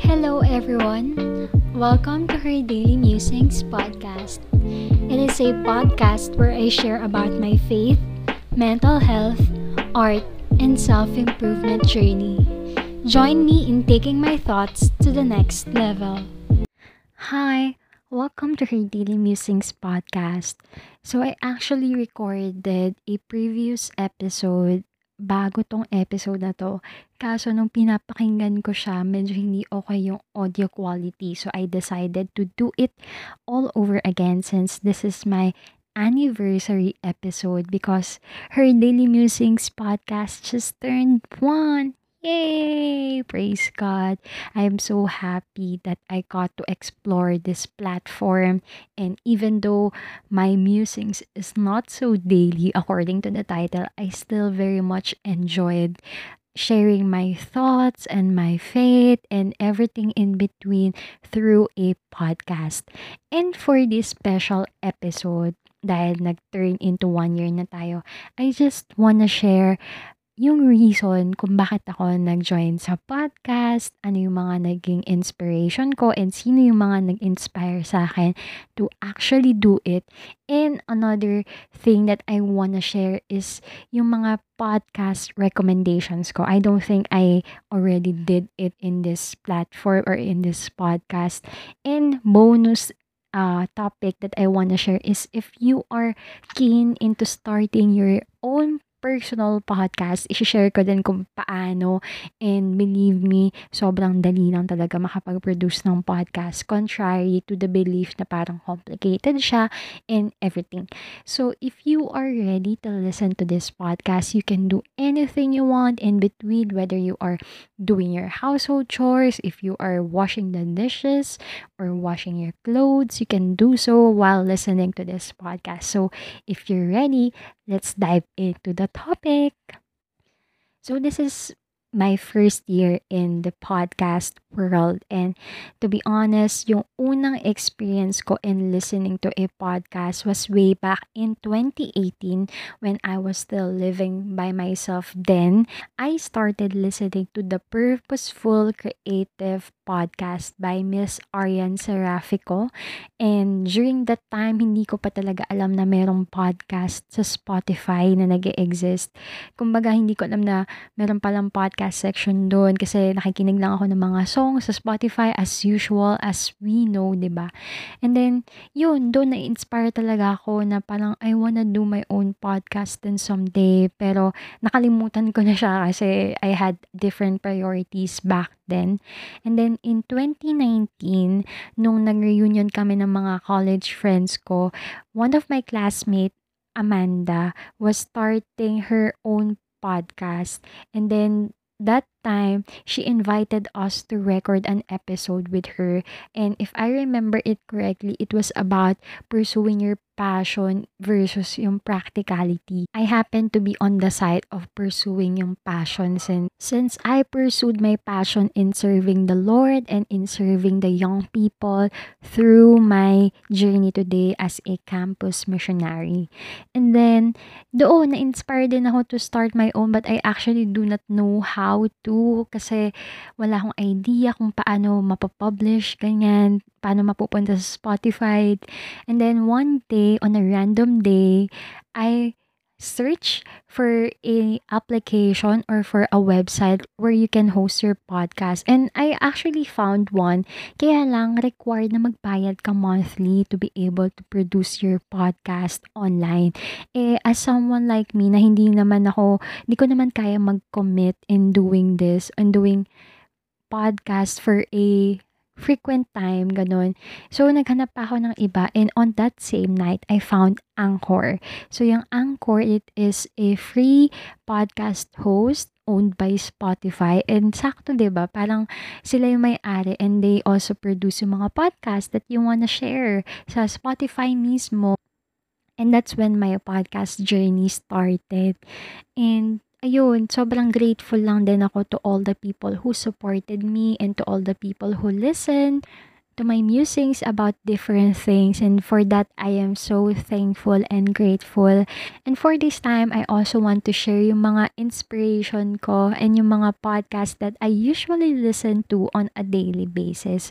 Hello, everyone. Welcome to her Daily Musings podcast. It is a podcast where I share about my faith, mental health, art, and self improvement journey. Join me in taking my thoughts to the next level. Hi, welcome to her Daily Musings podcast. So, I actually recorded a previous episode bago tong episode na 'to. Kaso nung pinapakinggan ko siya medyo hindi okay yung audio quality. So, I decided to do it all over again since this is my anniversary episode because her Daily Musings podcast just turned 1. Yay! Praise God. I am so happy that I got to explore this platform. And even though my musings is not so daily according to the title, I still very much enjoyed sharing my thoughts and my faith and everything in between through a podcast. And for this special episode, dahil nag-turn into one year na tayo, I just wanna share yung reason kung bakit ako nag-join sa podcast, ano yung mga naging inspiration ko, and sino yung mga nag-inspire sa akin to actually do it. And another thing that I wanna share is yung mga podcast recommendations ko. I don't think I already did it in this platform or in this podcast. And bonus uh, topic that I want to share is if you are keen into starting your own personal podcast, isi-share ko din kung paano and believe me, sobrang dali lang talaga makapag-produce ng podcast contrary to the belief na parang complicated siya and everything. So, if you are ready to listen to this podcast, you can do anything you want in between, whether you are doing your household chores, if you are washing the dishes or washing your clothes, you can do so while listening to this podcast. So, if you're ready, let's dive into the topic. So, this is my first year in the podcast world. And to be honest, yung unang experience ko in listening to a podcast was way back in 2018 when I was still living by myself. Then, I started listening to the Purposeful Creative podcast by Miss Arian Serafico. And during that time, hindi ko pa talaga alam na merong podcast sa Spotify na nag exist Kumbaga, hindi ko alam na meron palang podcast section doon kasi nakikinig lang ako ng mga songs sa Spotify as usual, as we know, ba diba? And then, yun, doon na-inspire talaga ako na parang I wanna do my own podcast then someday. Pero nakalimutan ko na siya kasi I had different priorities back then. And then in 2019, nung nag-reunion kami ng mga college friends ko, one of my classmates, Amanda, was starting her own podcast. And then that time, she invited us to record an episode with her. And if I remember it correctly, it was about pursuing your passion versus yung practicality. I happen to be on the side of pursuing yung passion since, since I pursued my passion in serving the Lord and in serving the young people through my journey today as a campus missionary. And then, doon, na-inspired din ako to start my own but I actually do not know how to kasi wala akong idea kung paano mapapublish, ganyan paano mapupunta sa Spotify. And then one day, on a random day, I search for a application or for a website where you can host your podcast. And I actually found one. Kaya lang required na magbayad ka monthly to be able to produce your podcast online. Eh, as someone like me na hindi naman ako, hindi ko naman kaya mag-commit in doing this, and doing podcast for a frequent time, ganun. So, naghanap pa ako ng iba and on that same night, I found Anchor. So, yung Anchor, it is a free podcast host owned by Spotify. And sakto, ba diba? Parang sila yung may-ari and they also produce yung mga podcast that you wanna share sa Spotify mismo. And that's when my podcast journey started. And ayun, sobrang grateful lang din ako to all the people who supported me and to all the people who listen to my musings about different things. And for that, I am so thankful and grateful. And for this time, I also want to share yung mga inspiration ko and yung mga podcast that I usually listen to on a daily basis.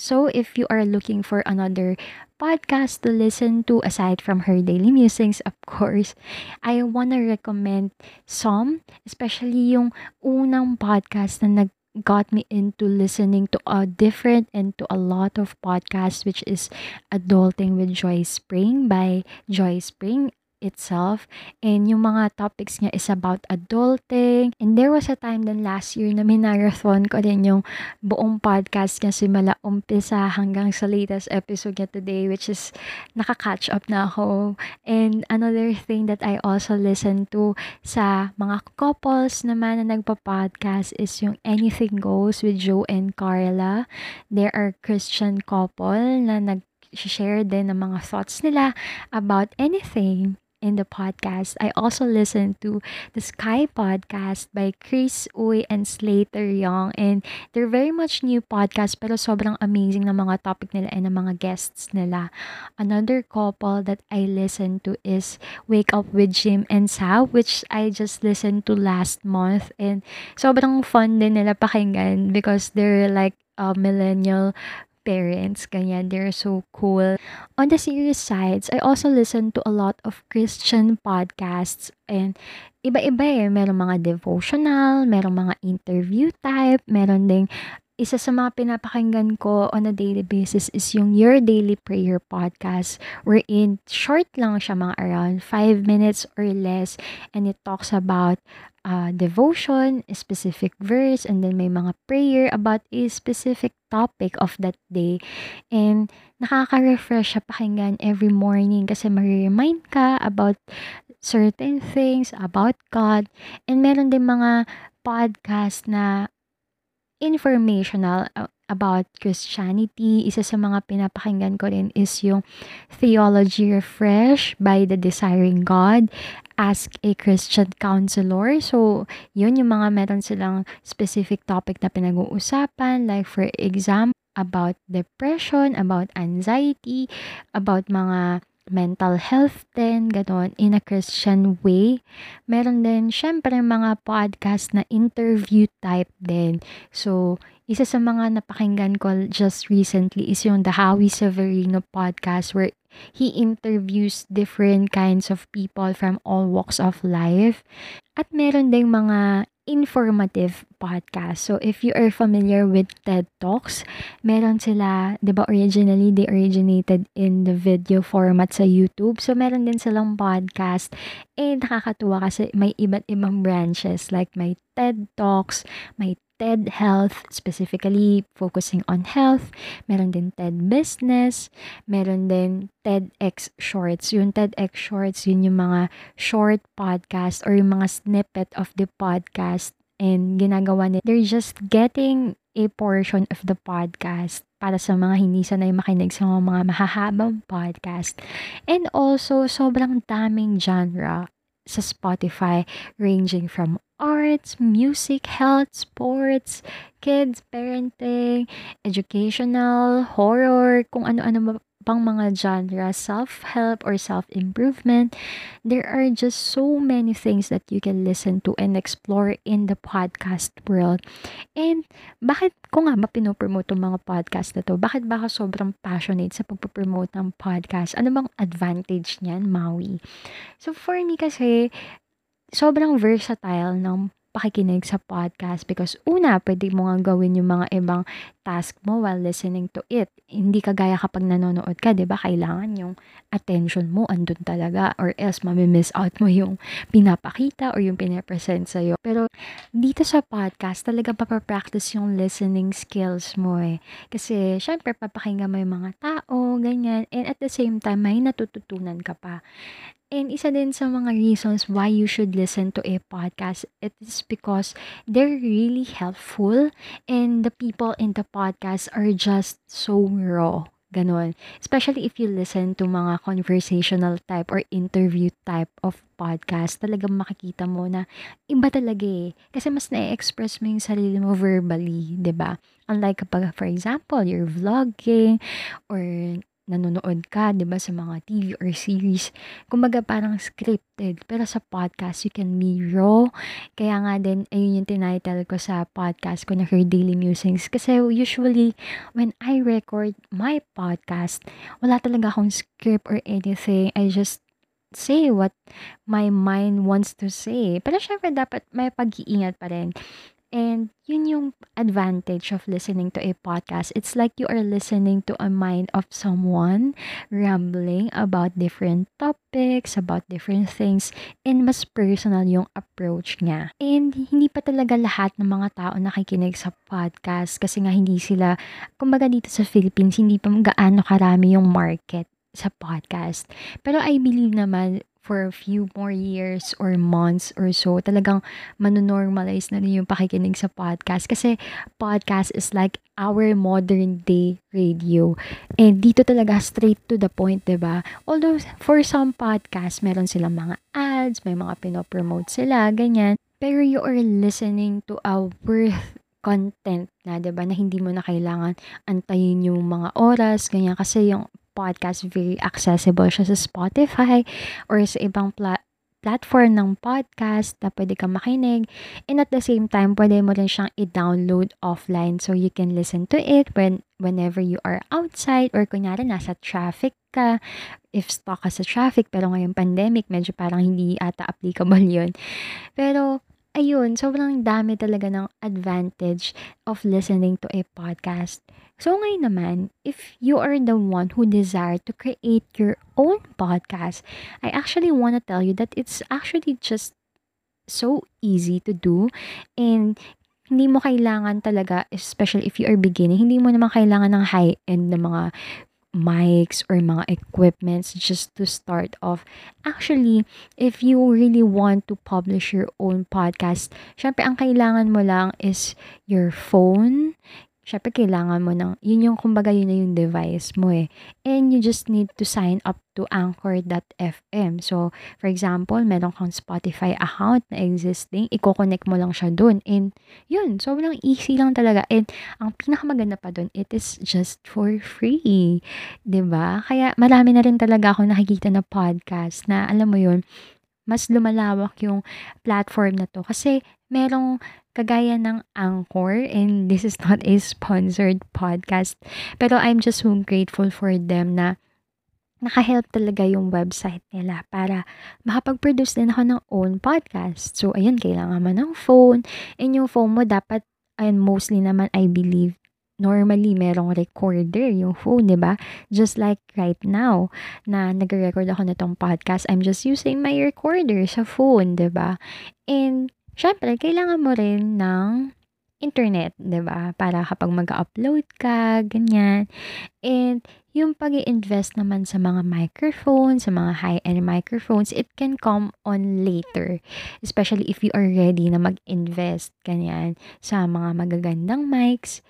So, if you are looking for another podcast to listen to aside from her daily musings, of course, I wanna recommend some, especially yung unang podcast na nag got me into listening to a different and to a lot of podcasts which is Adulting with Joy Spring by Joy Spring itself. And yung mga topics niya is about adulting. And there was a time then last year na minarathon ko din yung buong podcast niya simula umpisa hanggang sa latest episode niya today which is nakaka-catch up na ako. And another thing that I also listen to sa mga couples naman na nagpa-podcast is yung Anything Goes with Joe and Carla. They are Christian couple na nag share din ng mga thoughts nila about anything in the podcast. I also listen to the Sky podcast by Chris Uy and Slater Young. And they're very much new podcast pero sobrang amazing na mga topic nila and ng mga guests nila. Another couple that I listen to is Wake Up with Jim and Sal which I just listened to last month. And sobrang fun din nila pakinggan because they're like a millennial parents, ganyan. They're so cool. On the serious sides, I also listen to a lot of Christian podcasts and iba-iba eh. Meron mga devotional, meron mga interview type, meron ding isa sa mga pinapakinggan ko on a daily basis is yung Your Daily Prayer podcast wherein short lang siya mga around 5 minutes or less and it talks about uh, devotion, a specific verse, and then may mga prayer about a specific topic of that day. And nakaka-refresh siya pakinggan every morning kasi ma-remind ka about certain things, about God. And meron din mga podcast na informational uh, about Christianity. Isa sa mga pinapakinggan ko rin is yung Theology Refresh by The Desiring God. Ask a Christian Counselor. So, yun yung mga meron silang specific topic na pinag-uusapan. Like for example, about depression, about anxiety, about mga mental health din, gano'n, in a Christian way. Meron din, syempre, mga podcast na interview type din. So, isa sa mga napakinggan ko just recently is yung The Howie Severino podcast where He interviews different kinds of people from all walks of life. At meron ding mga informative podcast. So, if you are familiar with TED Talks, meron sila, di ba originally, they originated in the video format sa YouTube. So, meron din silang podcast. Eh, nakakatuwa kasi may iba't ibang branches. Like, may TED Talks, may TED Health, specifically focusing on health. Meron din TED Business. Meron din TEDx Shorts. Yung TEDx Shorts, yun yung mga short podcast or yung mga snippet of the podcast and ginagawa nila. They're just getting a portion of the podcast para sa mga hindi sanay makinig sa mga mahahabang podcast. And also, sobrang daming genre sa Spotify ranging from arts, music, health, sports, kids, parenting, educational, horror, kung ano-ano pang mga genre, self-help or self-improvement. There are just so many things that you can listen to and explore in the podcast world. And bakit ko nga ba pinopromote mga podcast na to? Bakit ba ako sobrang passionate sa pagpapromote ng podcast? Ano bang advantage niyan, Maui? So for me kasi, sobrang versatile ng pakikinig sa podcast because una, pwede mo nga gawin yung mga ibang task mo while listening to it. Hindi kagaya kapag nanonood ka, 'di ba? Kailangan yung attention mo andun talaga or else mami-miss out mo yung pinapakita or yung pinapresent sa iyo. Pero dito sa podcast, talaga papapractice yung listening skills mo eh. Kasi syempre papakinggan mo yung mga tao, ganyan. And at the same time, may natututunan ka pa. And isa din sa mga reasons why you should listen to a podcast, it is because they're really helpful and the people in the podcast are just so raw. Ganon. Especially if you listen to mga conversational type or interview type of podcast, talagang makikita mo na iba talaga eh. Kasi mas na-express mo yung sarili mo verbally, ba? Unlike kapag, for example, you're vlogging or nanonood ka, 'di ba, sa mga TV or series, kumbaga parang scripted. Pero sa podcast, you can be raw. Kaya nga din, ayun yung tinitle ko sa podcast ko na Her Daily Musings. Kasi usually, when I record my podcast, wala talaga akong script or anything. I just say what my mind wants to say. Pero syempre, dapat may pag-iingat pa rin. And yun yung advantage of listening to a podcast. It's like you are listening to a mind of someone rambling about different topics, about different things, and mas personal yung approach niya. And hindi pa talaga lahat ng mga tao nakikinig sa podcast kasi nga hindi sila, kumbaga dito sa Philippines, hindi pa gaano karami yung market sa podcast. Pero I believe naman for a few more years or months or so, talagang manonormalize na rin yung pakikinig sa podcast. Kasi podcast is like our modern day radio. And dito talaga straight to the point, ba diba? Although for some podcast, meron silang mga ads, may mga pinopromote sila, ganyan. Pero you are listening to a worth content na, 'di ba, na hindi mo na kailangan antayin yung mga oras, ganyan kasi yung podcast, very accessible siya sa Spotify or sa ibang pla- platform ng podcast na pwede kang makinig. And at the same time, pwede mo rin siyang i-download offline so you can listen to it when whenever you are outside or kunyari nasa traffic ka, if stuck ka sa traffic, pero ngayong pandemic, medyo parang hindi ata applicable yun. Pero, ayun, sobrang dami talaga ng advantage of listening to a podcast. So ngayon naman, if you are the one who desire to create your own podcast, I actually want to tell you that it's actually just so easy to do and hindi mo kailangan talaga, especially if you are beginning, hindi mo naman kailangan ng high-end na mga mics or mga equipments just to start off. Actually, if you really want to publish your own podcast, syempre ang kailangan mo lang is your phone, syempre kailangan mo ng, yun yung kumbaga yun na yung device mo eh. And you just need to sign up to Anchor.fm. So, for example, meron kang Spotify account na existing, i-connect mo lang siya dun. And yun, sobrang easy lang talaga. And ang pinakamaganda pa dun, it is just for free. ba diba? Kaya marami na rin talaga ako nakikita na podcast na alam mo yun, mas lumalawak yung platform na to. Kasi merong kagaya ng Anchor and this is not a sponsored podcast. Pero I'm just so grateful for them na nakahelp talaga yung website nila para makapag-produce din ako ng own podcast. So, ayun, kailangan mo ng phone. And yung phone mo dapat, and mostly naman, I believe, normally merong recorder yung phone, di ba? Just like right now, na nag-record ako nitong podcast, I'm just using my recorder sa phone, di ba? And Siyempre kailangan mo rin ng internet, ba? Para kapag mag-upload ka, ganyan. And yung pag invest naman sa mga microphone, sa mga high-end microphones, it can come on later. Especially if you are ready na mag-invest, ganyan, sa mga magagandang mics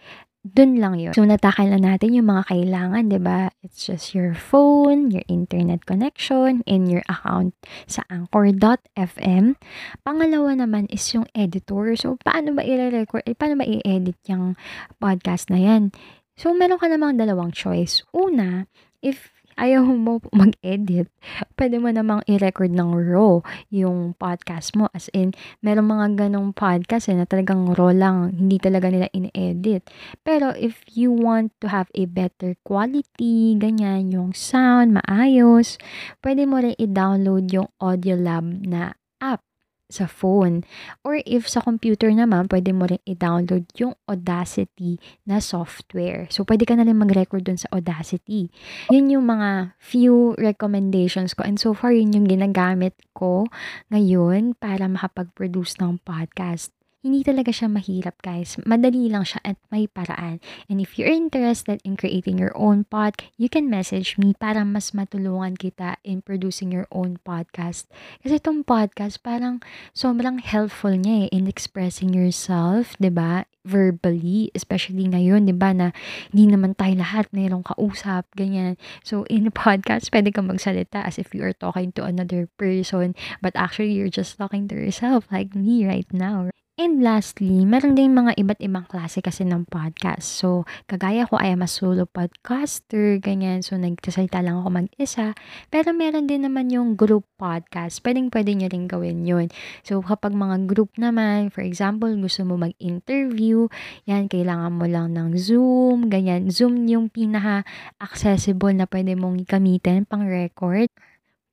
dun lang yun. So, natakal na natin yung mga kailangan, di ba? It's just your phone, your internet connection, and your account sa Anchor.fm. Pangalawa naman is yung editor. So, paano ba i-record? Eh, paano ba i-edit yung podcast na yan? So, meron ka namang dalawang choice. Una, if ayaw mo mag-edit, pwede mo namang i-record ng raw yung podcast mo. As in, meron mga ganong podcast eh, na talagang raw lang, hindi talaga nila in-edit. Pero if you want to have a better quality, ganyan, yung sound, maayos, pwede mo rin i-download yung Audiolab na app sa phone. Or if sa computer naman, pwede mo rin i-download yung Audacity na software. So, pwede ka na rin mag-record dun sa Audacity. Yun yung mga few recommendations ko. And so far, yun yung ginagamit ko ngayon para makapag-produce ng podcast. Hindi talaga siya mahirap guys. Madali lang siya at may paraan. And if you're interested in creating your own pod, you can message me para mas matulungan kita in producing your own podcast. Kasi itong podcast parang sobrang helpful niya eh in expressing yourself, 'di ba? verbally, especially ngayon, 'di ba, na hindi naman tayo lahat mayroong kausap, ganyan. So in a podcast, pwede kang magsalita as if you are talking to another person, but actually you're just talking to yourself like me right now. And lastly, meron din mga iba't ibang klase kasi ng podcast. So, kagaya ko ay mas solo podcaster, ganyan. So, nagsasalita lang ako mag-isa. Pero meron din naman yung group podcast. Pwedeng pwede nyo rin gawin yun. So, kapag mga group naman, for example, gusto mo mag-interview, yan, kailangan mo lang ng Zoom, ganyan. Zoom yung pinaka-accessible na pwede mong gamitin pang record.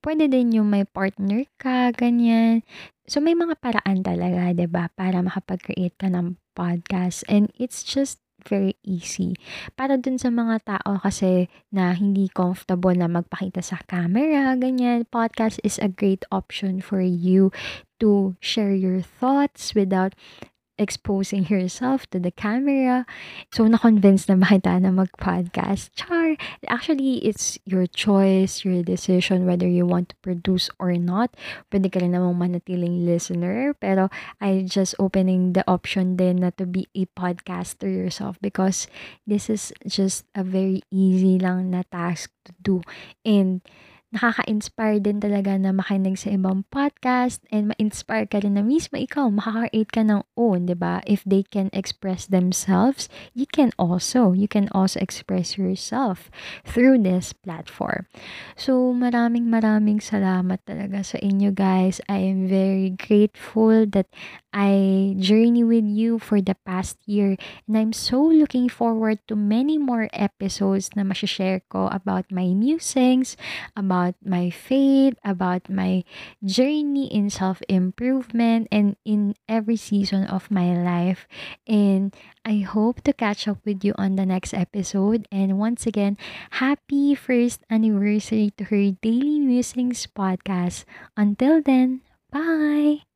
Pwede din yung may partner ka, ganyan. So, may mga paraan talaga, 'di ba, para makapag-create ka ng podcast and it's just very easy. Para dun sa mga tao kasi na hindi comfortable na magpakita sa camera, ganyan, podcast is a great option for you to share your thoughts without exposing yourself to the camera. So, na-convince na ba kita na mag-podcast? Char! Actually, it's your choice, your decision whether you want to produce or not. Pwede ka rin namang manatiling listener. Pero, I just opening the option din na to be a podcaster yourself because this is just a very easy lang na task to do. And, nakaka-inspire din talaga na makinig sa ibang podcast and ma-inspire ka rin na mismo ikaw, makaka-create ka ng own, di ba? If they can express themselves, you can also, you can also express yourself through this platform. So, maraming maraming salamat talaga sa inyo guys. I am very grateful that I journey with you for the past year and I'm so looking forward to many more episodes na share ko about my musings, about my faith, about my journey in self-improvement and in every season of my life. And I hope to catch up with you on the next episode. And once again, happy first anniversary to her Daily Musings podcast. Until then, bye!